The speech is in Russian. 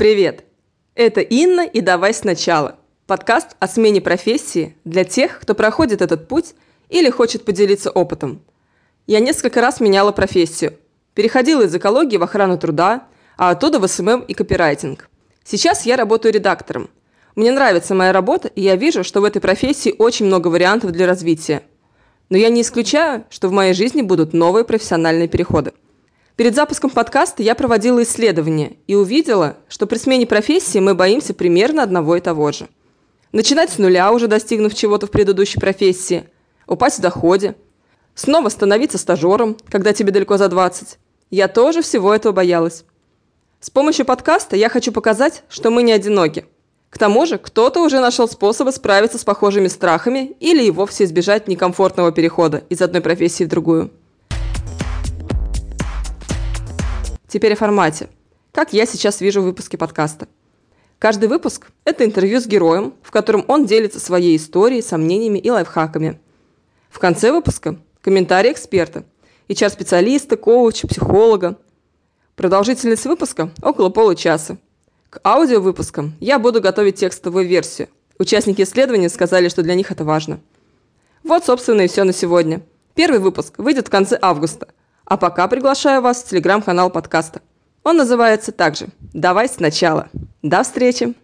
Привет! Это Инна и «Давай сначала» – подкаст о смене профессии для тех, кто проходит этот путь или хочет поделиться опытом. Я несколько раз меняла профессию. Переходила из экологии в охрану труда, а оттуда в SMM и копирайтинг. Сейчас я работаю редактором. Мне нравится моя работа, и я вижу, что в этой профессии очень много вариантов для развития. Но я не исключаю, что в моей жизни будут новые профессиональные переходы. Перед запуском подкаста я проводила исследование и увидела, что при смене профессии мы боимся примерно одного и того же. Начинать с нуля, уже достигнув чего-то в предыдущей профессии, упасть в доходе, снова становиться стажером, когда тебе далеко за 20. Я тоже всего этого боялась. С помощью подкаста я хочу показать, что мы не одиноки. К тому же, кто-то уже нашел способы справиться с похожими страхами или и вовсе избежать некомфортного перехода из одной профессии в другую. Теперь о формате. Как я сейчас вижу выпуски подкаста. Каждый выпуск – это интервью с героем, в котором он делится своей историей, сомнениями и лайфхаками. В конце выпуска – комментарии эксперта, HR-специалиста, коуча, психолога. Продолжительность выпуска – около получаса. К аудиовыпускам я буду готовить текстовую версию. Участники исследования сказали, что для них это важно. Вот, собственно, и все на сегодня. Первый выпуск выйдет в конце августа – а пока приглашаю вас в телеграм-канал подкаста. Он называется также «Давай сначала». До встречи!